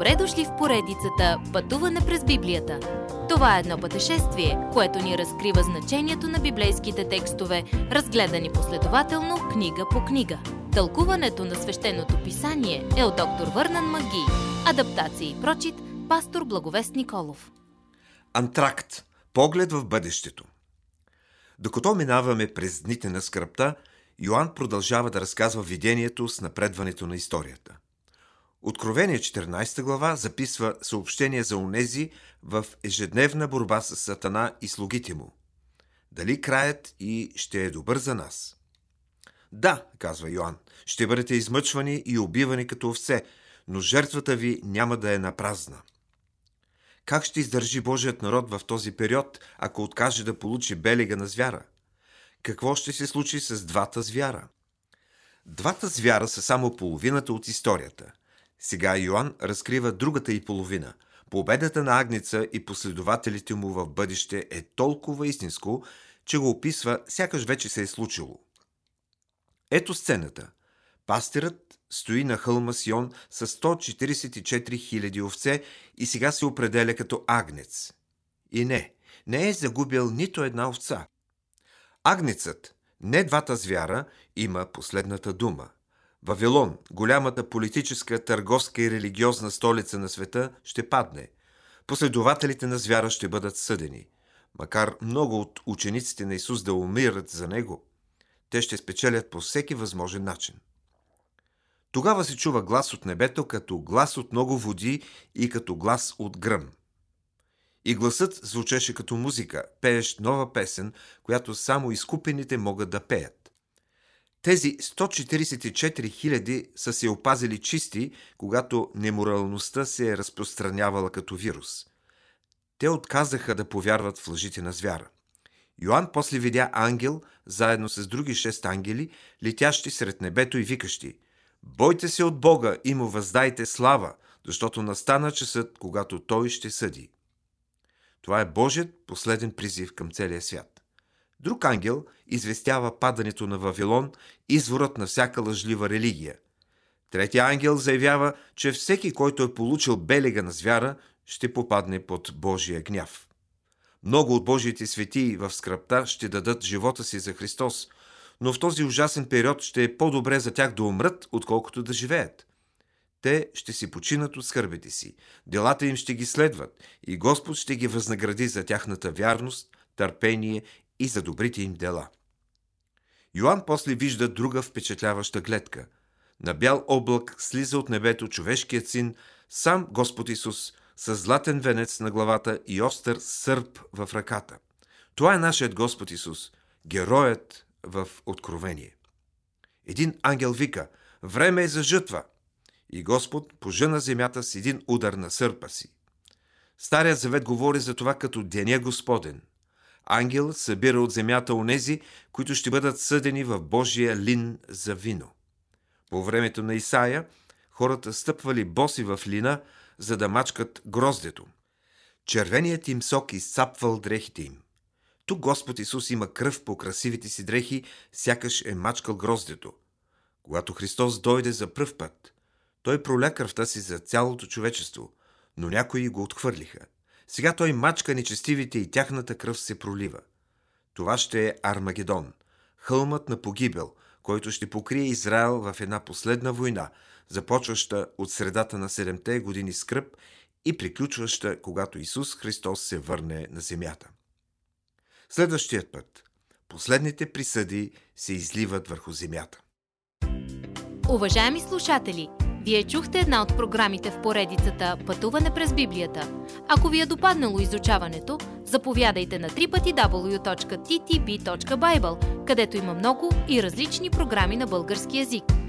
Добре дошли в поредицата Пътуване през Библията. Това е едно пътешествие, което ни разкрива значението на библейските текстове, разгледани последователно книга по книга. Тълкуването на свещеното писание е от доктор Върнан Маги. Адаптация и прочит, пастор Благовест Николов. Антракт. Поглед в бъдещето. Докато минаваме през дните на скръпта, Йоанн продължава да разказва видението с напредването на историята. Откровение 14 глава записва съобщение за онези в ежедневна борба с Сатана и слугите му. Дали краят и ще е добър за нас? Да, казва Йоанн, ще бъдете измъчвани и убивани като овце, но жертвата ви няма да е напразна. Как ще издържи Божият народ в този период, ако откаже да получи белега на звяра? Какво ще се случи с двата звяра? Двата звяра са само половината от историята – сега Йоанн разкрива другата и половина. Победата на Агница и последователите му в бъдеще е толкова истинско, че го описва сякаш вече се е случило. Ето сцената. Пастирът стои на хълма Сион с 144 000 овце и сега се определя като агнец. И не, не е загубил нито една овца. Агнецът, не двата звяра, има последната дума – Вавилон, голямата политическа, търговска и религиозна столица на света, ще падне. Последователите на звяра ще бъдат съдени. Макар много от учениците на Исус да умират за него, те ще спечелят по всеки възможен начин. Тогава се чува глас от небето, като глас от много води и като глас от гръм. И гласът звучеше като музика, пеещ нова песен, която само изкупените могат да пеят. Тези 144 хиляди са се опазили чисти, когато неморалността се е разпространявала като вирус. Те отказаха да повярват в лъжите на звяра. Йоанн после видя ангел, заедно с други шест ангели, летящи сред небето и викащи «Бойте се от Бога и му въздайте слава, защото настана часът, когато Той ще съди». Това е Божият последен призив към целия свят. Друг ангел известява падането на Вавилон, изворът на всяка лъжлива религия. Третия ангел заявява, че всеки, който е получил белега на звяра, ще попадне под Божия гняв. Много от Божиите светии в скръпта ще дадат живота си за Христос, но в този ужасен период ще е по-добре за тях да умрат, отколкото да живеят. Те ще си починат от скърбите си, делата им ще ги следват и Господ ще ги възнагради за тяхната вярност, търпение и за добрите им дела. Йоанн после вижда друга впечатляваща гледка. На бял облак слиза от небето човешкият син, сам Господ Исус, с златен венец на главата и остър сърп в ръката. Това е нашият Господ Исус, героят в Откровение. Един ангел вика «Време е за жътва!» И Господ пожена земята с един удар на сърпа си. Старият завет говори за това като Деня Господен – ангел събира от земята онези, които ще бъдат съдени в Божия лин за вино. По времето на Исаия, хората стъпвали боси в лина, за да мачкат гроздето. Червеният им сок изцапвал дрехите им. Тук Господ Исус има кръв по красивите си дрехи, сякаш е мачкал гроздето. Когато Христос дойде за пръв път, той проля кръвта си за цялото човечество, но някои го отхвърлиха – сега той мачка нечестивите и тяхната кръв се пролива. Това ще е Армагедон, хълмът на погибел, който ще покрие Израел в една последна война, започваща от средата на седемте години скръп и приключваща, когато Исус Христос се върне на земята. Следващият път. Последните присъди се изливат върху земята. Уважаеми слушатели! Вие чухте една от програмите в поредицата Пътуване през Библията. Ако ви е допаднало изучаването, заповядайте на www.ttb.bible, където има много и различни програми на български язик.